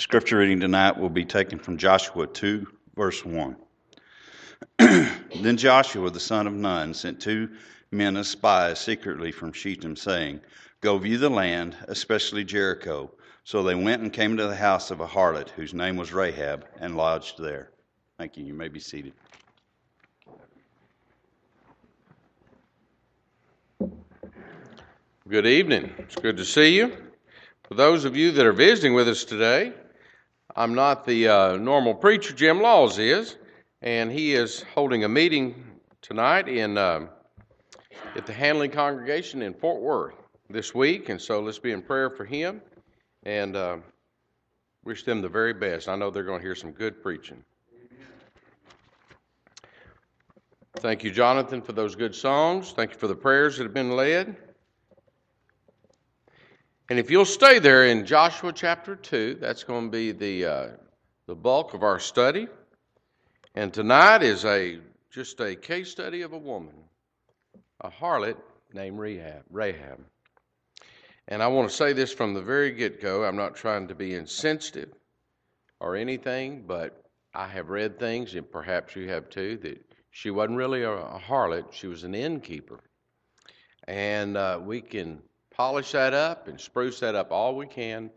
The scripture reading tonight will be taken from Joshua 2, verse 1. then Joshua the son of Nun sent two men as spies secretly from Shechem, saying, Go view the land, especially Jericho. So they went and came to the house of a harlot, whose name was Rahab, and lodged there. Thank you. You may be seated. Good evening. It's good to see you. For those of you that are visiting with us today, I'm not the uh, normal preacher, Jim Laws is, and he is holding a meeting tonight in uh, at the Handley congregation in Fort Worth this week, and so let's be in prayer for him and uh, wish them the very best. I know they're going to hear some good preaching. Thank you, Jonathan, for those good songs. Thank you for the prayers that have been led. And if you'll stay there in Joshua chapter 2, that's going to be the, uh, the bulk of our study. And tonight is a just a case study of a woman, a harlot named Rahab. Rahab. And I want to say this from the very get go. I'm not trying to be insensitive or anything, but I have read things, and perhaps you have too, that she wasn't really a, harlot, she was an innkeeper. And uh, we can polish that up and spruce that up all we can,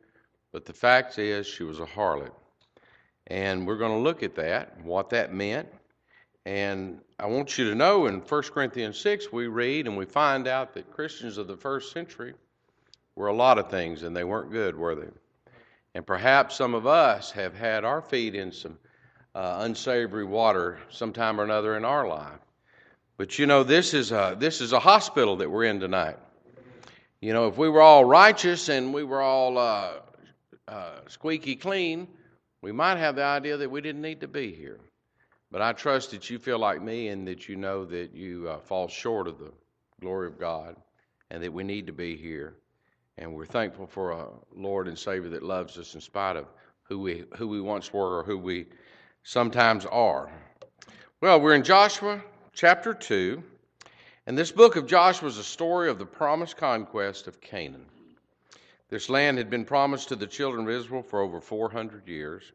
but the fact is she was a harlot. And we're going to look at that, what that meant. And I want you to know in 1 Corinthians 6, we read and we find out that Christians of the first century were a lot of things, and they weren't good, were they? And perhaps some of us have had our feet in some uh, unsavory water sometime or another in our life. But you know, this is a, this is a hospital that we're in tonight. You know, if we were all righteous and we were all uh, uh, squeaky clean, we might have the idea that we didn't need to be here. But I trust that you feel like me and that you know that you uh, fall short of the glory of God and that we need to be here. And we're thankful for a Lord and Savior that loves us in spite of who we, who we once were or who we sometimes are. Well, we're in Joshua chapter 2. And this book of Joshua is a story of the promised conquest of Canaan. This land had been promised to the children of Israel for over 400 years,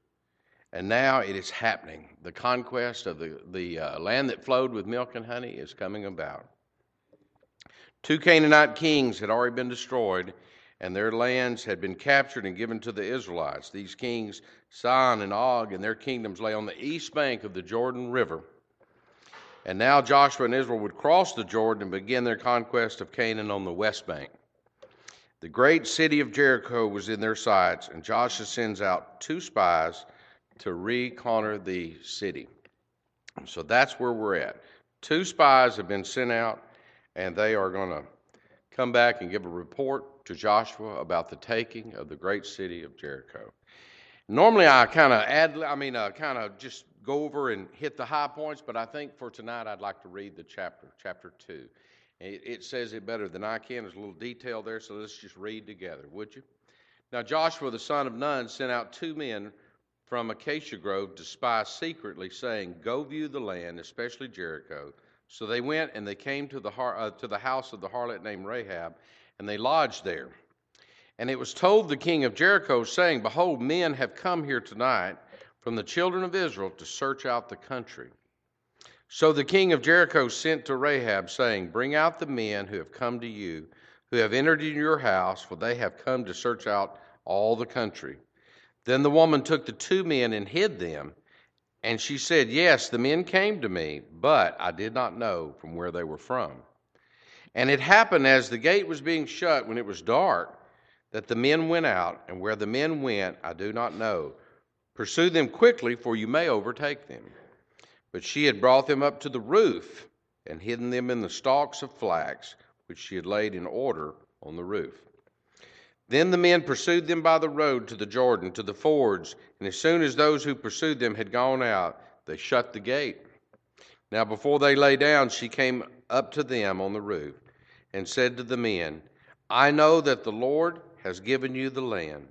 and now it is happening. The conquest of the, the uh, land that flowed with milk and honey is coming about. Two Canaanite kings had already been destroyed, and their lands had been captured and given to the Israelites. These kings, Sihon and Og, and their kingdoms lay on the east bank of the Jordan River. And now Joshua and Israel would cross the Jordan and begin their conquest of Canaan on the west bank. The great city of Jericho was in their sights, and Joshua sends out two spies to reconnoiter the city. So that's where we're at. Two spies have been sent out, and they are going to come back and give a report to Joshua about the taking of the great city of Jericho. Normally, I kind of add, I mean, uh, kind of just go over and hit the high points, but I think for tonight I'd like to read the chapter, chapter 2. It, it says it better than I can. There's a little detail there, so let's just read together, would you? Now, Joshua the son of Nun sent out two men from Acacia Grove to spy secretly, saying, Go view the land, especially Jericho. So they went and they came to the, uh, to the house of the harlot named Rahab, and they lodged there. And it was told the king of Jericho, saying, Behold, men have come here tonight from the children of Israel to search out the country. So the king of Jericho sent to Rahab, saying, Bring out the men who have come to you, who have entered into your house, for they have come to search out all the country. Then the woman took the two men and hid them. And she said, Yes, the men came to me, but I did not know from where they were from. And it happened as the gate was being shut when it was dark that the men went out, and where the men went, I do not know. Pursue them quickly, for you may overtake them. But she had brought them up to the roof and hidden them in the stalks of flax, which she had laid in order on the roof. Then the men pursued them by the road to the Jordan, to the fords, and as soon as those who pursued them had gone out, they shut the gate. Now, before they lay down, she came up to them on the roof and said to the men, I know that the Lord has given you the land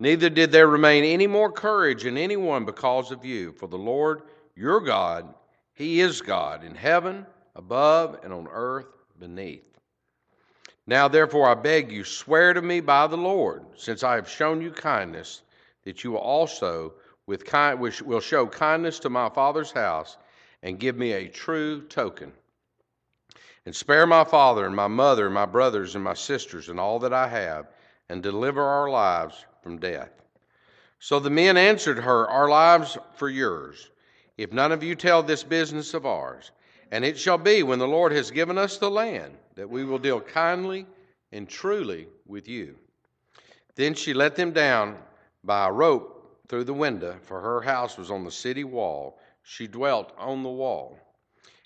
Neither did there remain any more courage in anyone because of you, for the Lord your God, He is God in heaven above and on earth beneath. Now, therefore, I beg you, swear to me by the Lord, since I have shown you kindness that you will also with kind, will show kindness to my father's house and give me a true token. And spare my father and my mother and my brothers and my sisters and all that I have, and deliver our lives from death. So the men answered her, Our lives for yours, if none of you tell this business of ours. And it shall be when the Lord has given us the land that we will deal kindly and truly with you. Then she let them down by a rope through the window, for her house was on the city wall. She dwelt on the wall.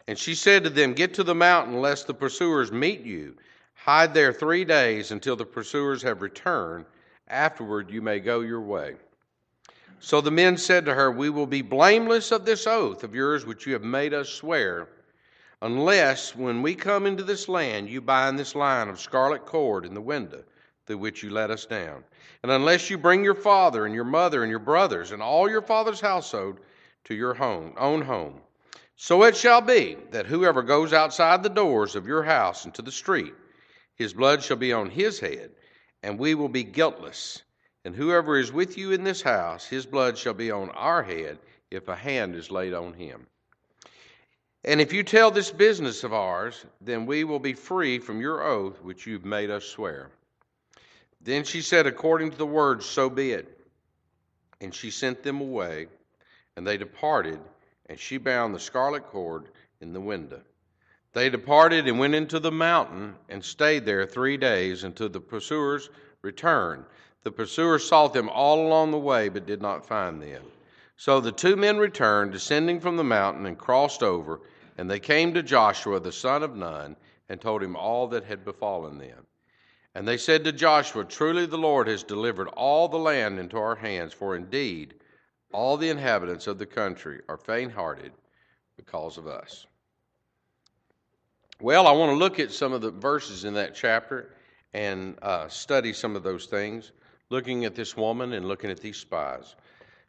And she said to them, Get to the mountain, lest the pursuers meet you. Hide there three days until the pursuers have returned. Afterward, you may go your way. So the men said to her, We will be blameless of this oath of yours which you have made us swear, unless when we come into this land you bind this line of scarlet cord in the window through which you let us down. And unless you bring your father and your mother and your brothers and all your father's household to your home, own home, so it shall be that whoever goes outside the doors of your house into the street, his blood shall be on his head, and we will be guiltless. And whoever is with you in this house, his blood shall be on our head if a hand is laid on him. And if you tell this business of ours, then we will be free from your oath which you've made us swear. Then she said, According to the words, so be it. And she sent them away, and they departed, and she bound the scarlet cord in the window. They departed and went into the mountain and stayed there three days until the pursuers returned. The pursuers sought them all along the way, but did not find them. So the two men returned, descending from the mountain, and crossed over, and they came to Joshua the son of Nun, and told him all that had befallen them. And they said to Joshua, Truly the Lord has delivered all the land into our hands, for indeed all the inhabitants of the country are faint hearted because of us. Well, I want to look at some of the verses in that chapter and uh, study some of those things, looking at this woman and looking at these spies.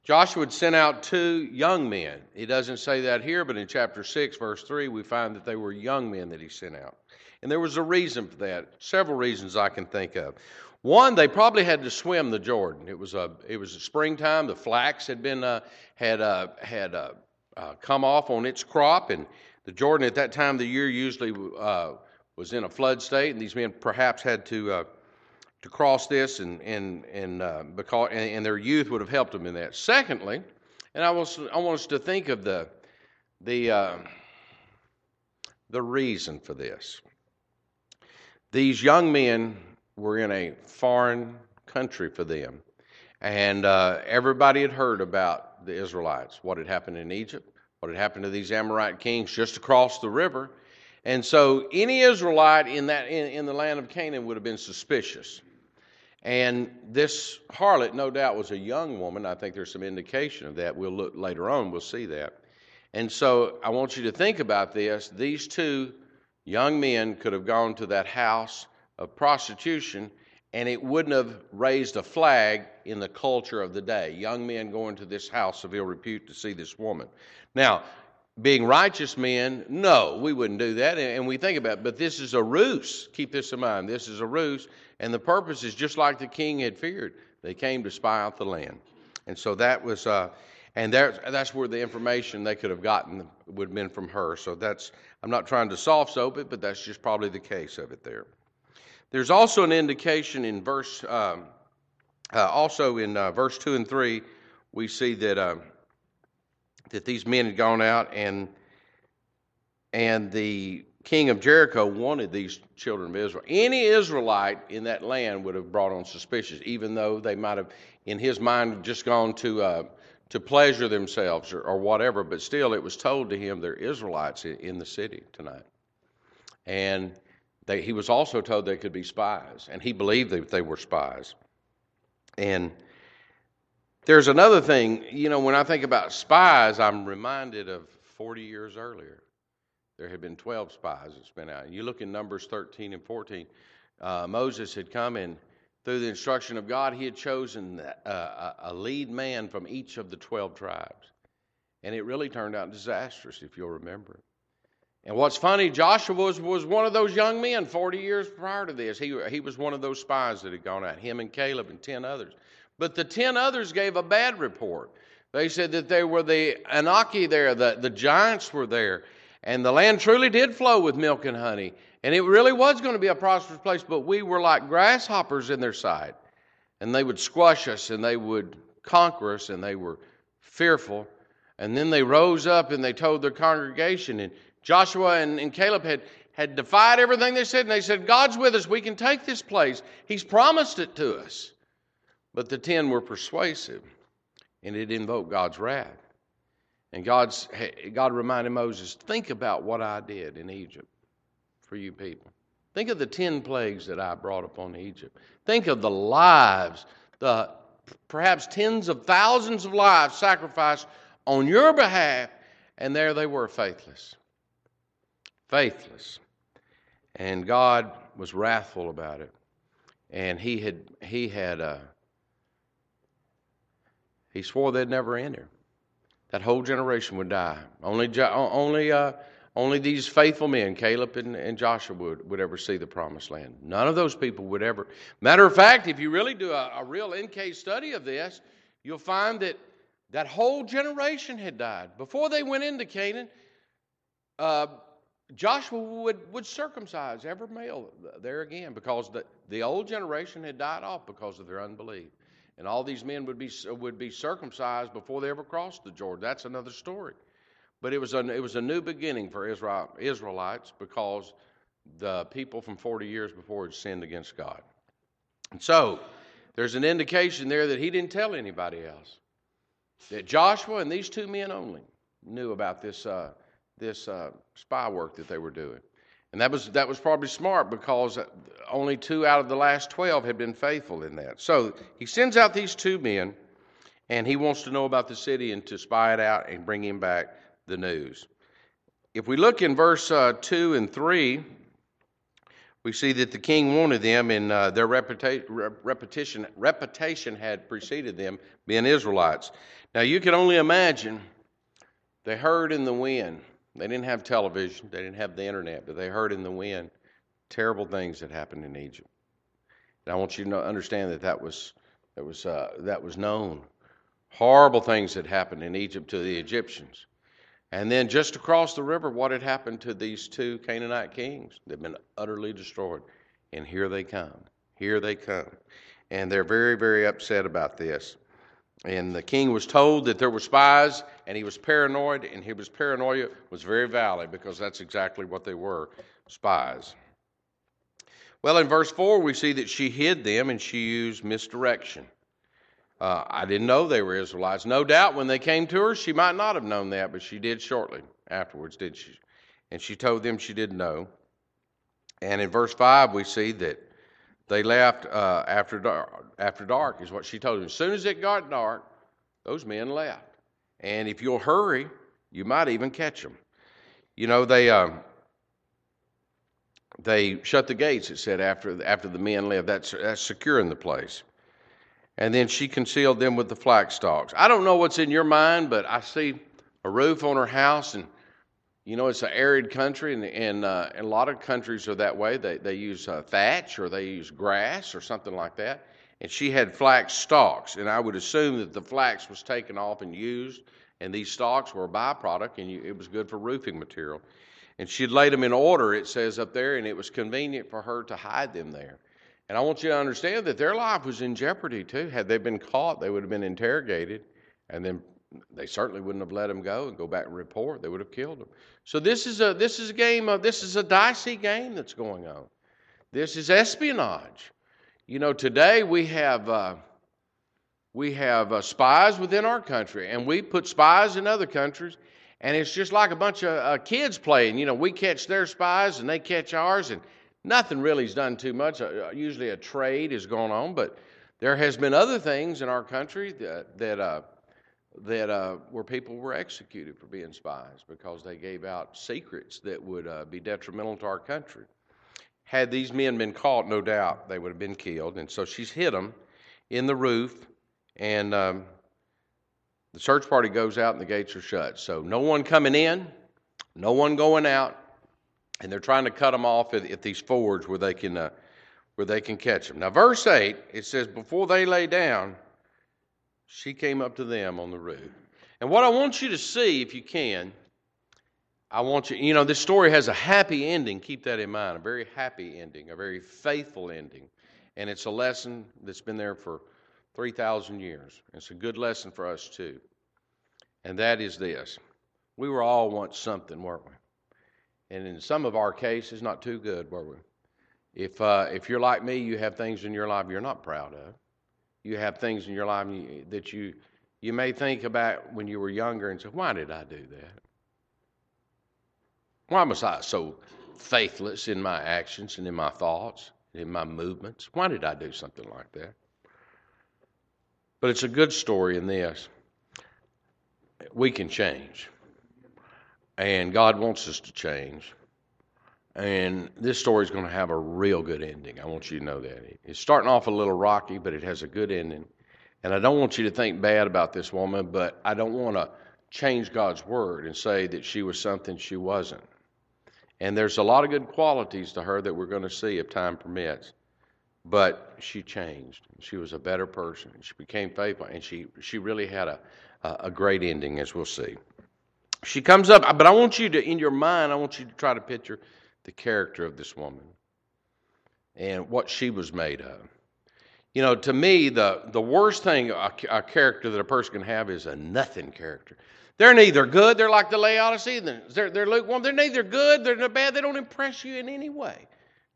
Joshua had sent out two young men. He doesn't say that here, but in chapter 6, verse 3, we find that they were young men that he sent out. And there was a reason for that, several reasons I can think of. One, they probably had to swim the Jordan. It was a it was a springtime. The flax had been uh, had uh, had uh, uh come off on its crop, and the Jordan at that time of the year usually uh, was in a flood state, and these men perhaps had to uh, to cross this, and and and because and, and, their youth would have helped them in that. Secondly, and I was I want us to think of the the the reason for this. These young men were in a foreign country for them. And uh, everybody had heard about the Israelites, what had happened in Egypt, what had happened to these Amorite kings just across the river. And so any Israelite in, that, in, in the land of Canaan would have been suspicious. And this harlot, no doubt, was a young woman. I think there's some indication of that. We'll look later on, we'll see that. And so I want you to think about this. These two young men could have gone to that house of prostitution and it wouldn't have raised a flag in the culture of the day. Young men going to this house of ill repute to see this woman. Now, being righteous men, no, we wouldn't do that. And we think about it, but this is a ruse. Keep this in mind. This is a ruse. And the purpose is just like the king had feared. They came to spy out the land. And so that was, uh, and that's where the information they could have gotten would have been from her. So that's, I'm not trying to soft soap it, but that's just probably the case of it there. There's also an indication in verse, um, uh, also in uh, verse 2 and 3, we see that, uh, that these men had gone out and, and the king of Jericho wanted these children of Israel. Any Israelite in that land would have brought on suspicions, even though they might have, in his mind, just gone to uh, to pleasure themselves or, or whatever, but still it was told to him they're Israelites in, in the city tonight. And they, he was also told they could be spies, and he believed that they were spies. And There's another thing, you know, when I think about spies, I'm reminded of 40 years earlier. There had been 12 spies that's been out. You look in Numbers 13 and 14, uh, Moses had come and through the instruction of God, he had chosen uh, a lead man from each of the 12 tribes. And it really turned out disastrous, if you'll remember. And what's funny, Joshua was, was one of those young men 40 years prior to this. He, he was one of those spies that had gone out, him and Caleb and 10 others. But the 10 others gave a bad report. They said that they were the Anaki there, the, the giants were there. And the land truly did flow with milk and honey. And it really was going to be a prosperous place, but we were like grasshoppers in their sight. And they would squash us and they would conquer us and they were fearful. And then they rose up and they told their congregation, and Joshua and, and Caleb had, had defied everything they said, and they said, God's with us. We can take this place. He's promised it to us. But the ten were persuasive, and it invoked God's wrath. And God's, God reminded Moses, think about what I did in Egypt for you people. Think of the ten plagues that I brought upon Egypt. Think of the lives, the perhaps tens of thousands of lives sacrificed on your behalf, and there they were faithless. Faithless. And God was wrathful about it. And he had he had uh, he swore they'd never enter. That whole generation would die. Only only uh, only these faithful men, Caleb and, and Joshua, would, would ever see the promised land. None of those people would ever. Matter of fact, if you really do a, a real in-case study of this, you'll find that that whole generation had died. Before they went into Canaan, uh, Joshua would, would circumcise every male there again because the, the old generation had died off because of their unbelief. And all these men would be, would be circumcised before they ever crossed the Jordan. That's another story. But it was a, it was a new beginning for Israel, Israelites because the people from 40 years before had sinned against God. And so there's an indication there that he didn't tell anybody else that Joshua and these two men only knew about this, uh, this uh, spy work that they were doing. And that was, that was probably smart because only two out of the last 12 had been faithful in that. So he sends out these two men, and he wants to know about the city and to spy it out and bring him back the news. If we look in verse uh, 2 and 3, we see that the king wanted them, and uh, their reputa- repetition, reputation had preceded them, being Israelites. Now, you can only imagine they heard in the wind. They didn't have television, they didn't have the internet, but they heard in the wind terrible things that happened in Egypt. And I want you to understand that that was, that, was, uh, that was known. Horrible things that happened in Egypt to the Egyptians. And then just across the river, what had happened to these two Canaanite kings? They've been utterly destroyed. And here they come. Here they come. And they're very, very upset about this. And the king was told that there were spies, and he was paranoid, and his paranoia was very valid because that's exactly what they were spies. Well, in verse 4, we see that she hid them and she used misdirection. Uh, I didn't know they were Israelites. No doubt when they came to her, she might not have known that, but she did shortly afterwards, did she? And she told them she didn't know. And in verse 5, we see that they left uh, after, dark, after dark, is what she told them. As soon as it got dark, those men left. And if you'll hurry, you might even catch them. You know, they. Um, they shut the gates, it said, after, after the men left. That's, that's securing the place and then she concealed them with the flax stalks. I don't know what's in your mind, but I see a roof on her house, and you know it's an arid country, and, and, uh, and a lot of countries are that way. They, they use uh, thatch or they use grass or something like that. And she had flax stalks, and I would assume that the flax was taken off and used, and these stalks were a byproduct, and you, it was good for roofing material. And she'd laid them in order, it says up there, and it was convenient for her to hide them there. And I want you to understand that their life was in jeopardy too. Had they been caught, they would have been interrogated, and then they certainly wouldn't have let him go and go back and report. They would have killed him. So this is a this is a game of this is a dicey game that's going on. This is espionage. You know, today we have uh, we have uh, spies within our country, and we put spies in other countries, and it's just like a bunch of uh, kids playing. You know, we catch their spies and they catch ours, and Nothing really is done too much. Uh, uh, usually a trade is going on, but There has been other things in our country that that uh, that uh, where people were executed for being spies because they gave out secrets that would uh, be detrimental to our country. Had these men been caught, no doubt they would have been killed. And so she's hit them in the roof, and um, the search party goes out, and the gates are shut. So no one coming in, no one going out, and they're trying to cut them off at, at these fords where they can uh, where they can catch them. Now, verse eight it says, before they lay down, she came up to them on the roof. And what I want you to see, if you can, I want you, you know, this story has a happy ending. Keep that in mind. A very happy ending, a very faithful ending. And it's a lesson that's been there for 3,000 years. It's a good lesson for us, too. And that is this we were all once something, weren't we? And in some of our cases, not too good, were we? If, uh, if you're like me, you have things in your life you're not proud of. You have things in your life that you, you may think about when you were younger and say, why did I do that? Why was I so faithless in my actions and in my thoughts, and in my movements? Why did I do something like that? But it's a good story in this. We can change. And God wants us to change. And this story is going to have a real good ending. I want you to know that. It's starting off a little rocky, but it has a good ending. And I don't want you to think bad about this woman, but I don't want to change God's word and say that she was something she wasn't. And there's a lot of good qualities to her that we're going to see if time permits. But she changed. She was a better person. She became faithful, and she, she really had a, a great ending, as we'll see. She comes up, but I want you to, in your mind, I want you to try to picture the character of this woman and what she was made of. You know, to me, the, the worst thing a, a character that a person can have is a nothing character. They're neither good, they're like the Laodiceans. They're, they're lukewarm. They're neither good, they're bad. They don't impress you in any way.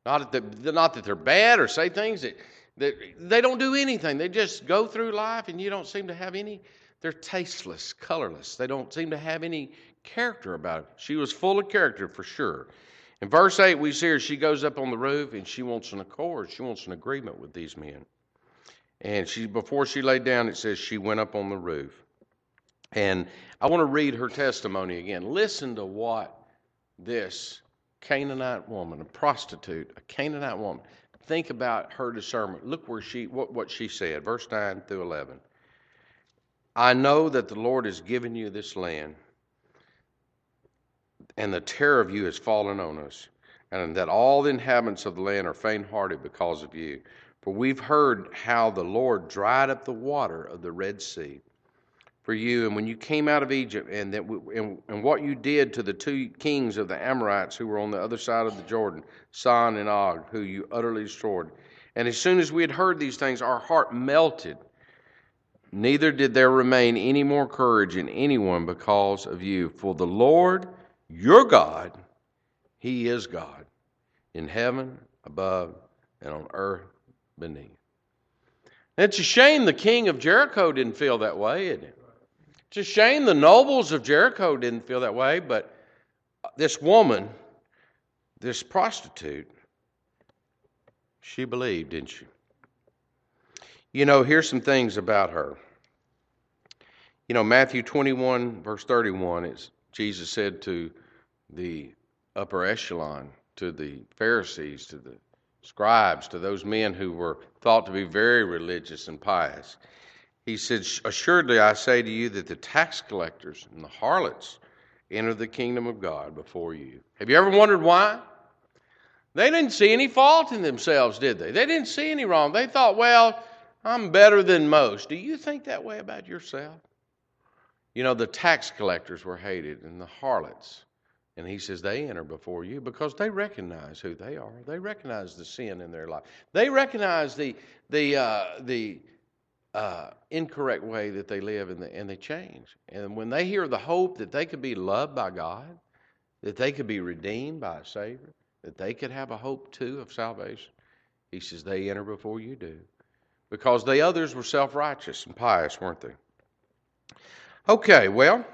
Not that, they're, not that they're bad or say things that, that they don't do anything. They just go through life and you don't seem to have any, they're tasteless, colorless. They don't seem to have any character about it. She was full of character for sure. In verse 8, we see her, she goes up on the roof and she wants an accord. She wants an agreement with these men. And she, before she laid down, it says she went up on the roof. And I want to read her testimony again. Listen to what this Canaanite woman, a prostitute, a Canaanite woman, think about her discernment. Look where she what, what she said, verse 9 through 11. I know that the Lord has given you this land, and the terror of you has fallen on us, and that all the inhabitants of the land are faint hearted because of you. For we've heard how the Lord dried up the water of the Red Sea for you, and when you came out of Egypt, and that and, and what you did to the two kings of the Amorites who were on the other side of the Jordan, Sihon and Og, who you utterly destroyed. And as soon as we had heard these things, our heart melted. Neither did there remain any more courage in anyone because of you. For the Lord, your God, He is God, in heaven above and on earth beneath. It's a shame the king of Jericho didn't feel that way, isn't it? It's a shame the nobles of Jericho didn't feel that way, but this woman, this prostitute, she believed, didn't she? You know, here's some things about her. You know, Matthew 21, verse 31, is Jesus said to the upper echelon, to the Pharisees, to the scribes, to those men who were thought to be very religious and pious. He said, Assuredly I say to you that the tax collectors and the harlots enter the kingdom of God before you. Have you ever wondered why? They didn't see any fault in themselves, did they? They didn't see any wrong. They thought, well, I'm better than most. Do you think that way about yourself? You know, the tax collectors were hated and the harlots. And he says they enter before you because they recognize who they are. They recognize the sin in their life. They recognize the the uh, the uh, incorrect way that they live and, the, and they change. And when they hear the hope that they could be loved by God, that they could be redeemed by a Savior, that they could have a hope too of salvation, he says they enter before you do. Because the others were self righteous and pious, weren't they? Okay, well,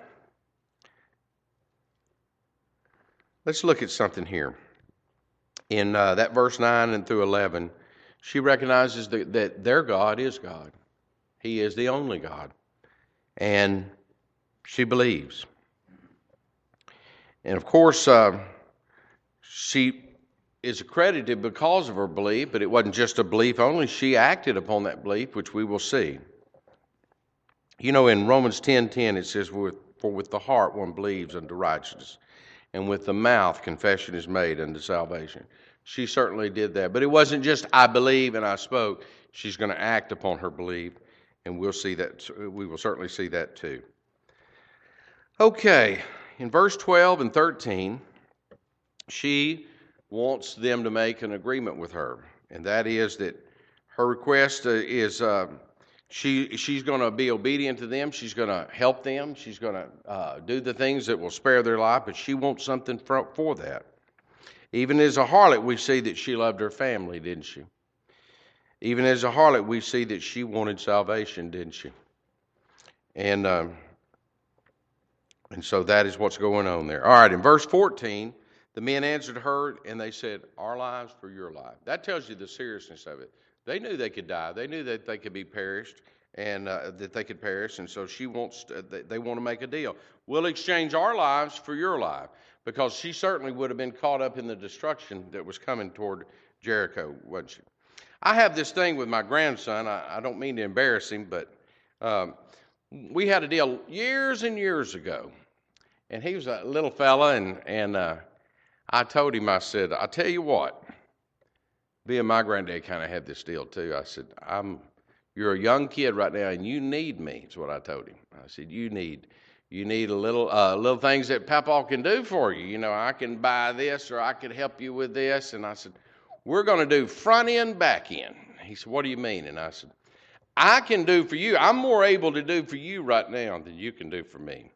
let's look at something here. In uh, that verse 9 and through 11, She recognizes that, that their God is God. He is the only God. And she believes. And of course, uh, she is accredited because of her belief, but it wasn't just a belief only. She acted upon that belief, which we will see. You know, in Romans 10 10, it says, For with the heart one believes unto righteousness, and with the mouth confession is made unto salvation. She certainly did that. But it wasn't just, I believe and I spoke. She's going to act upon her belief, and we'll see that. We will certainly see that too. Okay, in verse 12 and 13, she wants them to make an agreement with her, and that is that her request is uh, she she's going to be obedient to them. She's going to help them. She's going to uh, do the things that will spare their life, but she wants something for, for that. Even as a harlot, we see that she loved her family, didn't she? Even as a harlot, we see that she wanted salvation, didn't she? And um, and so that is what's going on there. All right, in verse 14, the men answered her and they said, Our lives for your life. That tells you the seriousness of it. They knew they could die, they knew that they could be perished and uh, that they could perish. And so she wants, to, they, want to make a deal. We'll exchange our lives for your life because she certainly would have been caught up in the destruction that was coming toward Jericho, wasn't she? I have this thing with my grandson. I, I don't mean to embarrass him, but um, we had a deal years and years ago. And he was a little fella, and, and uh, I told him, I said, I tell you what, being my granddad kind of had this deal too. I said, I'm, you're a young kid right now, and you need me. Is what I told him. I said, you need, you need a little, uh, little things that Papa can do for you. You know, I can buy this, or I could help you with this. And I said, we're going to do front end, back end. He said, what do you mean? And I said, I can do for you. I'm more able to do for you right now than you can do for me.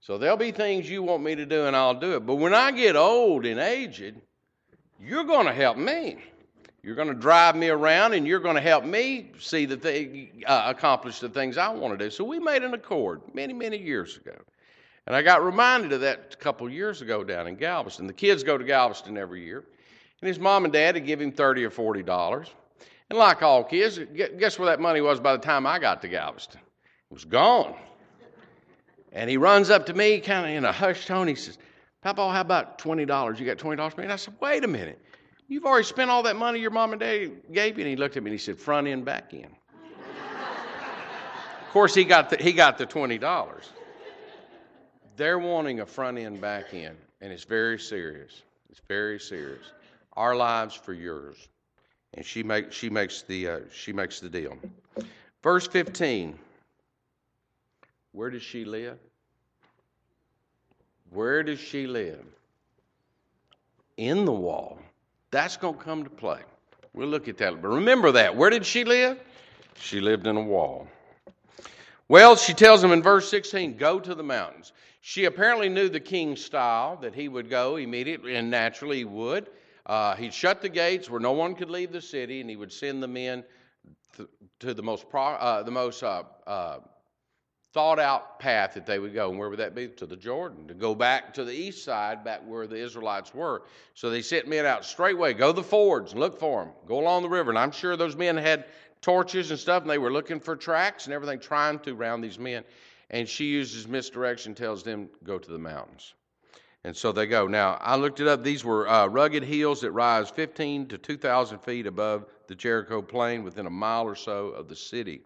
So there'll be things you want me to do, and I'll do it. But when I get old and aged, you're going to help me. You're going to drive me around, and you're going to help me see the thing, uh, accomplish the things I want to do. So we made an accord many, many years ago. And I got reminded of that a couple years ago down in Galveston. The kids go to Galveston every year, and his mom and dad would give him thirty or forty dollars. And like all kids, guess where that money was by the time I got to Galveston? It was gone. And he runs up to me, kind of in a hushed tone. He says, Papa, how about $20? You got $20 for me? And I said, Wait a minute. You've already spent all that money your mom and dad gave you. And he looked at me and he said, Front end, back end. of course, he got the, he got the $20. They're wanting a front end, back end. And it's very serious. It's very serious. Our lives for yours. And she, make, she, makes the, uh, she makes the deal. Verse 15. Where does she live? Where does she live? In the wall. That's going to come to play. We'll look at that. But remember that. Where did she live? She lived in a wall. Well, she tells him in verse 16, go to the mountains. She apparently knew the king's style, that he would go immediately, and naturally he would. Uh, he'd shut the gates where no one could leave the city, and he would send the men th- to the most, pro- uh, the most uh, uh thought out path that they would go. And where would that be? To the Jordan, to go back to the east side, back where the Israelites were. So they sent men out straightway, go the fords and look for them, go along the river. And I'm sure those men had torches and stuff, and they were looking for tracks and everything, trying to round these men. And she uses misdirection, tells them, go to the mountains. And so they go. Now, I looked it up. These were uh, rugged hills that rise 15 to 2,000 feet above the Jericho plain within a mile or so of the city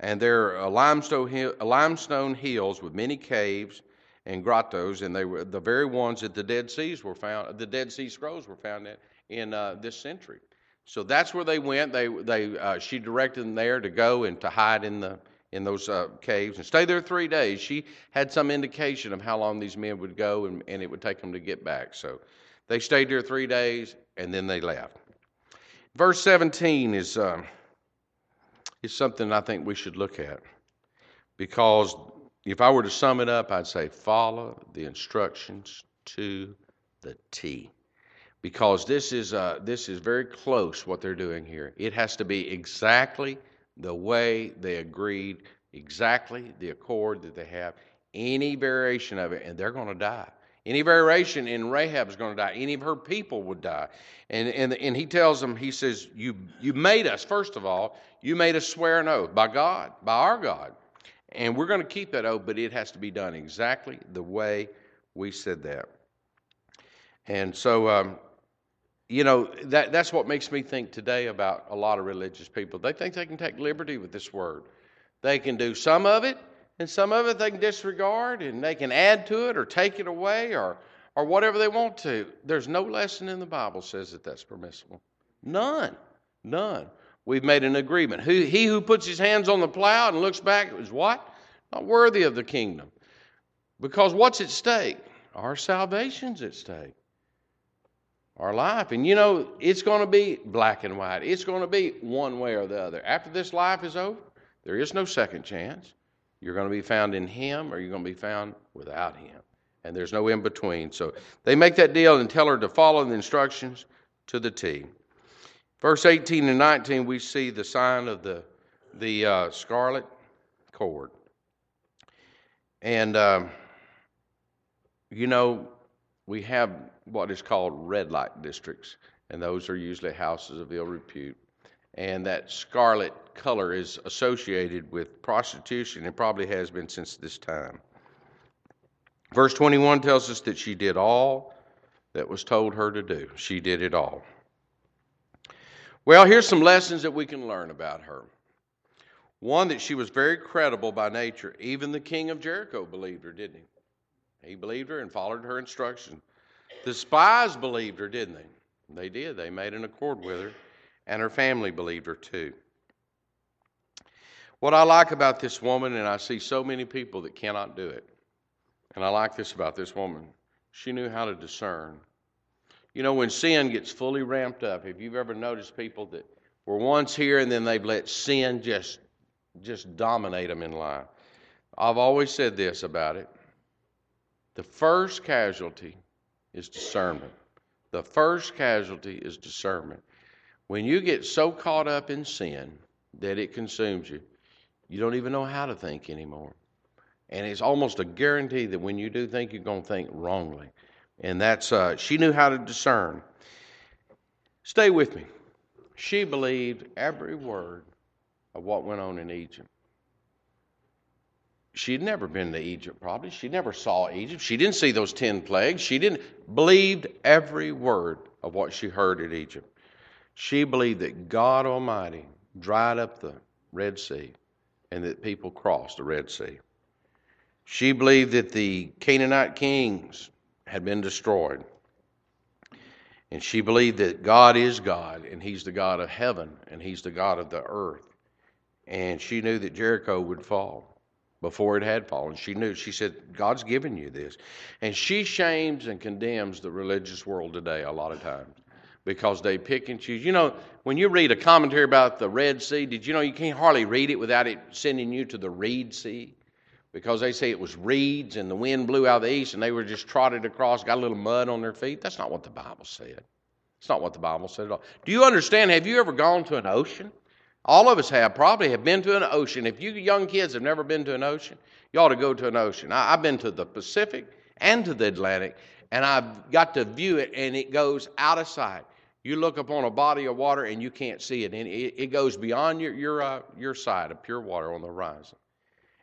and they're uh, limestone, limestone hills with many caves and grottos, and they were the very ones that the Dead Seas were found. The Dead Sea Scrolls were found in, in uh, this century. So that's where they went. They, they, uh, she directed them there to go and to hide in the in those uh, caves and stay there three days. She had some indication of how long these men would go and, and it would take them to get back. So they stayed there three days and then they left. Verse 17 is. Is something I think we should look at. Because if I were to sum it up, I'd say follow the instructions to the T. Because this is, uh, this is very close what they're doing here. It has to be exactly the way they agreed, exactly the accord that they have. Any variation of it, and they're going to die. Any variation in Rahab is going to die. Any of her people would die. And, and, and he tells them, he says, you, you made us, first of all, you made us swear an oath by God, by our God. And we're going to keep that oath, but it has to be done exactly the way we said that. And so, um, you know, that, that's what makes me think today about a lot of religious people. They think they can take liberty with this word. They can do some of it, and some of it they can disregard, and they can add to it or take it away or, or whatever they want to. There's no lesson in the Bible says that that's permissible. None. None. We've made an agreement. He, he who puts his hands on the plow and looks back is what? Not worthy of the kingdom. Because what's at stake? Our salvation's at stake. Our life. And you know, it's going to be black and white. It's going to be one way or the other. After this life is over, there is no second chance. You're going to be found in Him or you're going to be found without Him. And there's no in between. So they make that deal and tell her to follow the instructions to the T. Verse 18 and 19, we see the sign of the, the uh, scarlet cord. And, um, you know, we have what is called red light districts, and those are usually houses of ill repute and that scarlet color is associated with prostitution and probably has been since this time. Verse 21 tells us that she did all that was told her to do. She did it all. Well, here's some lessons that we can learn about her. One, that she was very credible by nature. Even the king of Jericho believed her, didn't he? He believed her and followed her instructions. The spies believed her, didn't they? They did. They made an accord with her and her family believed her too. What I like about this woman, and I see so many people that cannot do it, and I like this about this woman, she knew how to discern. You know, when sin gets fully ramped up, if you've ever noticed people that were once here and then they've let sin just just dominate them in life. I've always said this about it. The first casualty is discernment. The first casualty is discernment. When you get so caught up in sin that it consumes you, you don't even know how to think anymore. And it's almost a guarantee that when you do think, you're going to think wrongly. And that's, uh, she knew how to discern. Stay with me. She believed every word of what went on in Egypt. She'd never been to Egypt, probably. She never saw Egypt. She didn't see those ten plagues. She didn't believed every word of what she heard in Egypt. She believed that God Almighty dried up the Red Sea and that people crossed the Red Sea. She believed that the Canaanite kings had been destroyed. And she believed that God is God, and He's the God of heaven, and He's the God of the earth. And she knew that Jericho would fall before it had fallen. She knew, she said, God's given you this. And she shames and condemns the religious world today a lot of times because they pick and choose. You know, when you read a commentary about the Red Sea, did you know you can't hardly read it without it sending you to the Reed Sea? Because they say it was reeds and the wind blew out of the east and they were just trotted across, got a little mud on their feet. That's not what the Bible said. It's not what the Bible said at all. Do you understand? Have you ever gone to an ocean? All of us have probably have been to an ocean. If you young kids have never been to an ocean, you ought to go to an ocean. I, have been to the Pacific and to the Atlantic, and I've got to view it, and it goes out of sight. You look upon a body of water and you can't see it, and it, it goes beyond your your uh, your side of pure water on the horizon.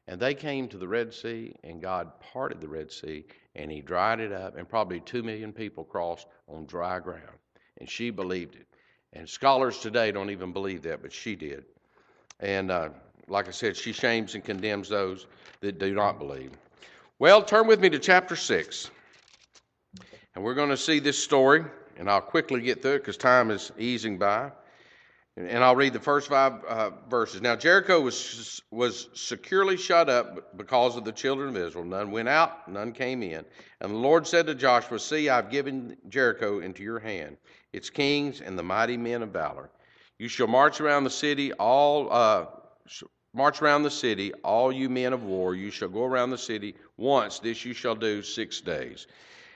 And they came to the Red Sea, and God parted the Red Sea, and He dried it up, and probably two million people crossed on dry ground. And she believed it. And scholars today don't even believe that, but she did. And uh, like I said, she shames and condemns those that do not believe. Well, turn with me to chapter 6. And we're going to see this story and I'll quickly get through it because time is easing by. And I'll read the first five uh, verses. Now Jericho was was securely shut up because of the children of Israel. None went out, none came in. And the Lord said to Joshua, "See, I've given Jericho into your hand, its kings and the mighty men of valor. You shall march around the city, all uh, march around the city, all you men of war. You shall go around the city once. This you shall do six days."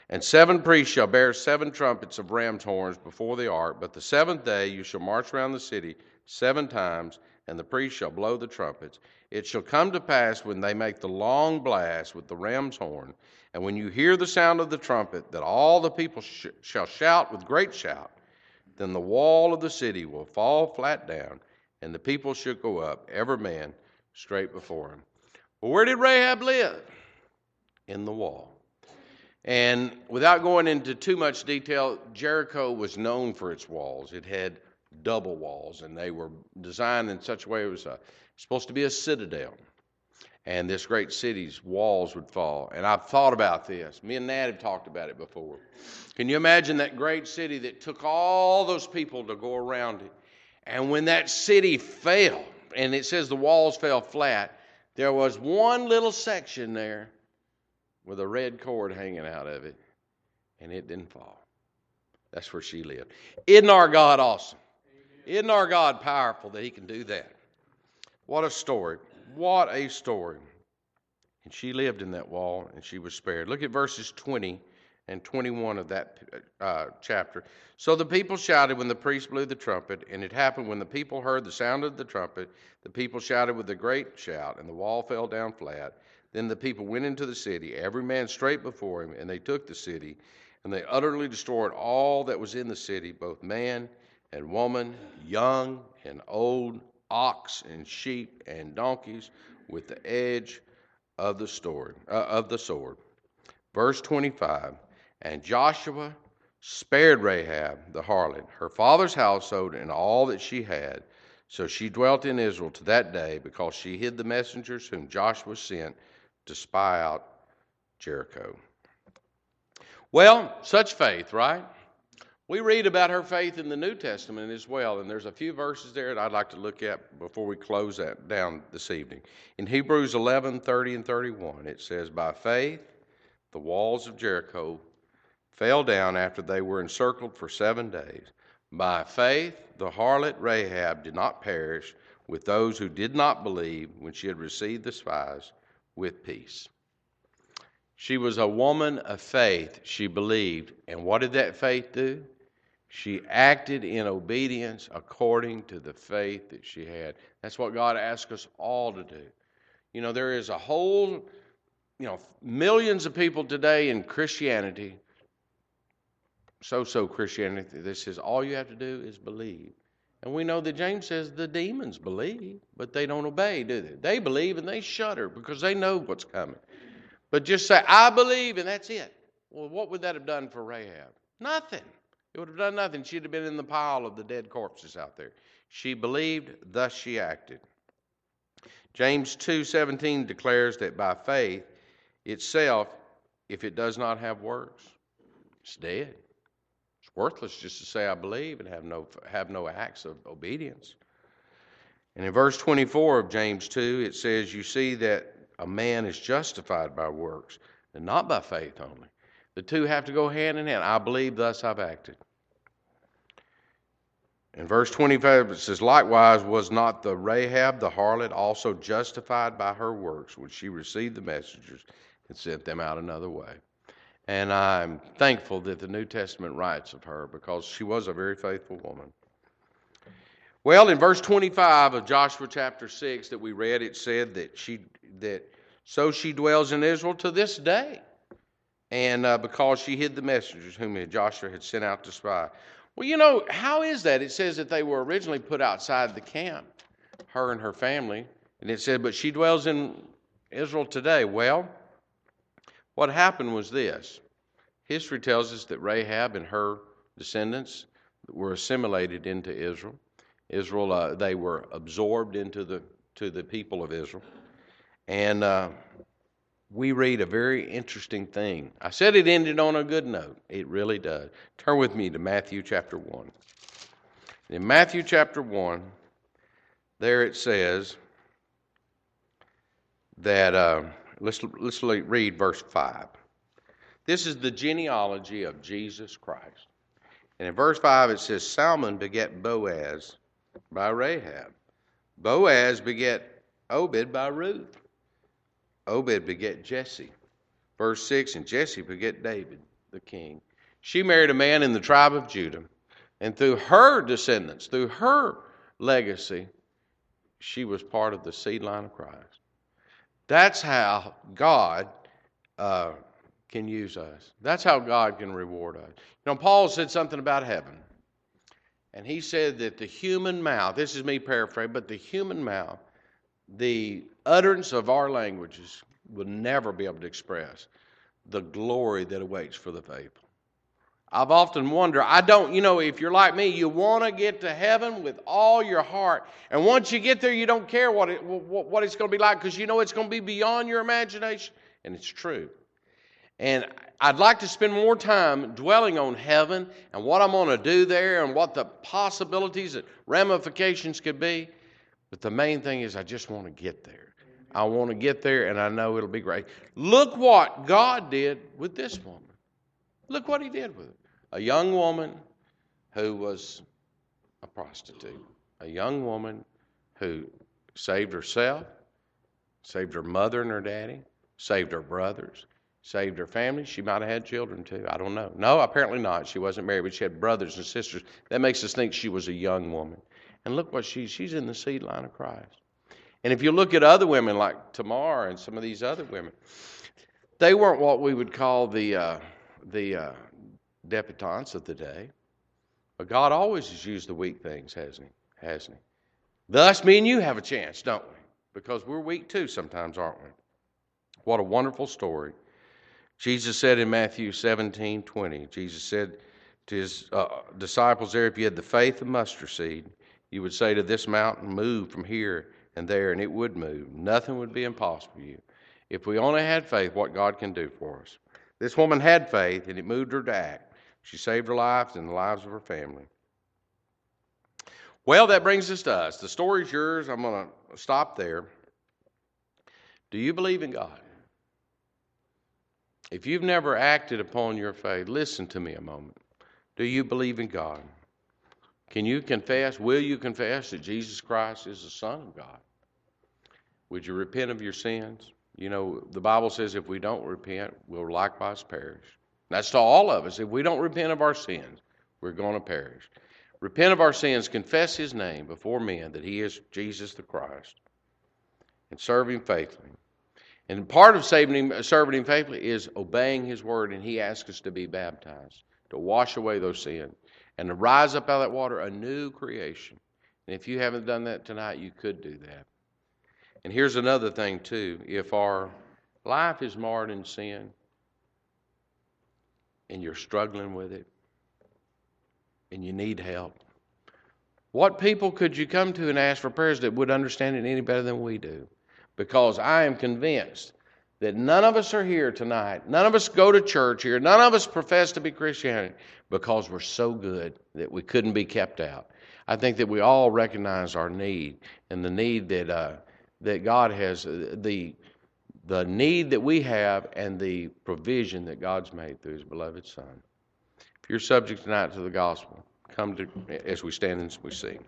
And seven priests shall bear seven trumpets of ram's horns before the ark. But the seventh day you shall march around the city seven times, and the priests shall blow the trumpets. It shall come to pass when they make the long blast with the ram's horn, and when you hear the sound of the trumpet, that all the people sh- shall shout with great shout. Then the wall of the city will fall flat down, and the people shall go up, every man straight before him. Well, where did Rahab live? In the wall. And without going into too much detail, Jericho was known for its walls. It had double walls, and they were designed in such a way it was a, supposed to be a citadel. And this great city's walls would fall. And I've thought about this. Me and Nat have talked about it before. Can you imagine that great city that took all those people to go around it? And when that city fell, and it says the walls fell flat, there was one little section there with a red cord hanging out of it, and it didn't fall. That's where she lived. Isn't our God awesome? Isn't our God powerful that He can do that? What a story. What a story. And she lived in that wall and she was spared. Look at verses 20 and 21 of that uh, chapter. So the people shouted when the priest blew the trumpet, and it happened when the people heard the sound of the trumpet, the people shouted with a great shout, and the wall fell down flat. Then the people went into the city, every man straight before him, and they took the city, and they utterly destroyed all that was in the city, both man and woman, young and old, ox and sheep and donkeys, with the edge of the sword. Uh, of the sword. Verse 25. And Joshua spared Rahab the harlot, her father's household, and all that she had. So she dwelt in Israel to that day, because she hid the messengers whom Joshua sent to spy out Jericho. Well, such faith, right? We read about her faith in the New Testament as well, and there's a few verses there that I'd like to look at before we close that down this evening. In Hebrews 11 30 and 31, it says, By faith, the walls of Jericho fell down after they were encircled for seven days. By faith, the harlot Rahab did not perish with those who did not believe when she had received the spies with peace. She was a woman of faith. She believed. And what did that faith do? She acted in obedience according to the faith that she had. That's what God asks us all to do. You know, there is a whole, you know, millions of people today in Christianity, so so Christianity, this is all you have to do is believe. And we know that James says the demons believe, but they don't obey, do they? They believe and they shudder because they know what's coming. But just say, I believe, and that's it. Well, what would that have done for Rahab? Nothing. It would have done nothing. She'd have been in the pile of the dead corpses out there. She believed, thus she acted. James 2:17 declares that by faith itself, if it does not have works, it's dead. Worthless just to say I believe and have no have no acts of obedience. And in verse 24 of James 2, it says, You see that a man is justified by works and not by faith only. The two have to go hand in hand. I believe, thus I've acted. In verse 25, it says, Likewise, was not the Rahab the harlot also justified by her works when she received the messengers and sent them out another way? And I'm thankful that the New Testament writes of her because she was a very faithful woman. Well, in verse 25 of Joshua chapter 6 that we read, it said that she that so she dwells in Israel to this day and uh, because she hid the messengers whom Joshua had sent out to spy. Well, you know, how is that? It says that they were originally put outside the camp, her and her family, and it said, but she dwells in Israel today. Well, what happened was this history tells us that Rahab and her descendants were assimilated into Israel. Israel, uh, they were absorbed into the to the people of Israel, and uh, we read a very interesting thing. I said it ended on a good note. It really does. Turn with me to Matthew chapter 1. In Matthew chapter 1, there it says that, uh, let's, let's read verse 5. This is the genealogy of Jesus Christ. And in verse 5, it says, Salmon beget Boaz by Rahab. Boaz beget Obed by Ruth. Obed beget Jesse. Verse 6 And Jesse beget David, the king. She married a man in the tribe of Judah, and through her descendants, through her legacy, she was part of the seed line of Christ. That's how God uh, can use us. That's how God can reward us. You know, Paul said something about heaven. And he said that the human mouth, this is me paraphrasing, but the human mouth, the utterance of our languages will never be able to express the glory that awaits for the faithful. I've often wondered, I don't, you know, if you're like me, you want to get to heaven with all your heart. And once you get there, you don't care what, it, what it's going to be like because you know it's going to be beyond your imagination. And it's true. And I'd like to spend more time dwelling on heaven and what I'm going to do there and what the possibilities and ramifications could be. But the main thing is, I just want to get there. I want to get there, and I know it'll be great. Look what God did with this woman. Look what He did with her. A young woman who was a prostitute, a young woman who saved herself, saved her mother and her daddy, saved her brothers, saved her family. She might have had children too. I don't know. No, apparently not. She wasn't married, but she had brothers and sisters. That makes us think she was a young woman. And look what she she's in the seed line of Christ. And if you look at other women like Tamar and some of these other women, they weren't what we would call the uh, the uh, debutantes of the day. But God always has used the weak things, hasn't He? Hasn't He? Thus, me and you have a chance, don't we? Because we're weak too sometimes, aren't we? What a wonderful story. Jesus said in Matthew 17 20, Jesus said to his uh, disciples there, if you had the faith of mustard seed, you would say to this mountain, Move from here and there, and it would move. Nothing would be impossible for you. If we only had faith, what God can do for us. This woman had faith, and it moved her to act. She saved her life and the lives of her family. Well, that brings us to us. The story's yours. I'm going to stop there. Do you believe in God? If you've never acted upon your faith, listen to me a moment. Do you believe in God? Can you confess, will you confess that Jesus Christ is the Son of God? Would you repent of your sins? You know, the Bible says if we don't repent, we'll likewise perish. That's to all of us. If we don't repent of our sins, we're going to perish. Repent of our sins, confess His name before men that He is Jesus the Christ, and serve Him faithfully. And part of serving him, serving him faithfully is obeying his word, and he asks us to be baptized, to wash away those sins, and to rise up out of that water a new creation. And if you haven't done that tonight, you could do that. And here's another thing, too. If our life is marred in sin, and you're struggling with it, and you need help, what people could you come to and ask for prayers that would understand it any better than we do? because I am convinced that none of us are here tonight. None of us go to church here. None of us profess to be Christianity because we're so good that we couldn't be kept out. I think that we all recognize our need and the need that uh, that God has uh, the the need that we have and the provision that God's made through His beloved Son. If you're subject tonight to the gospel, come to as we stand and we sing.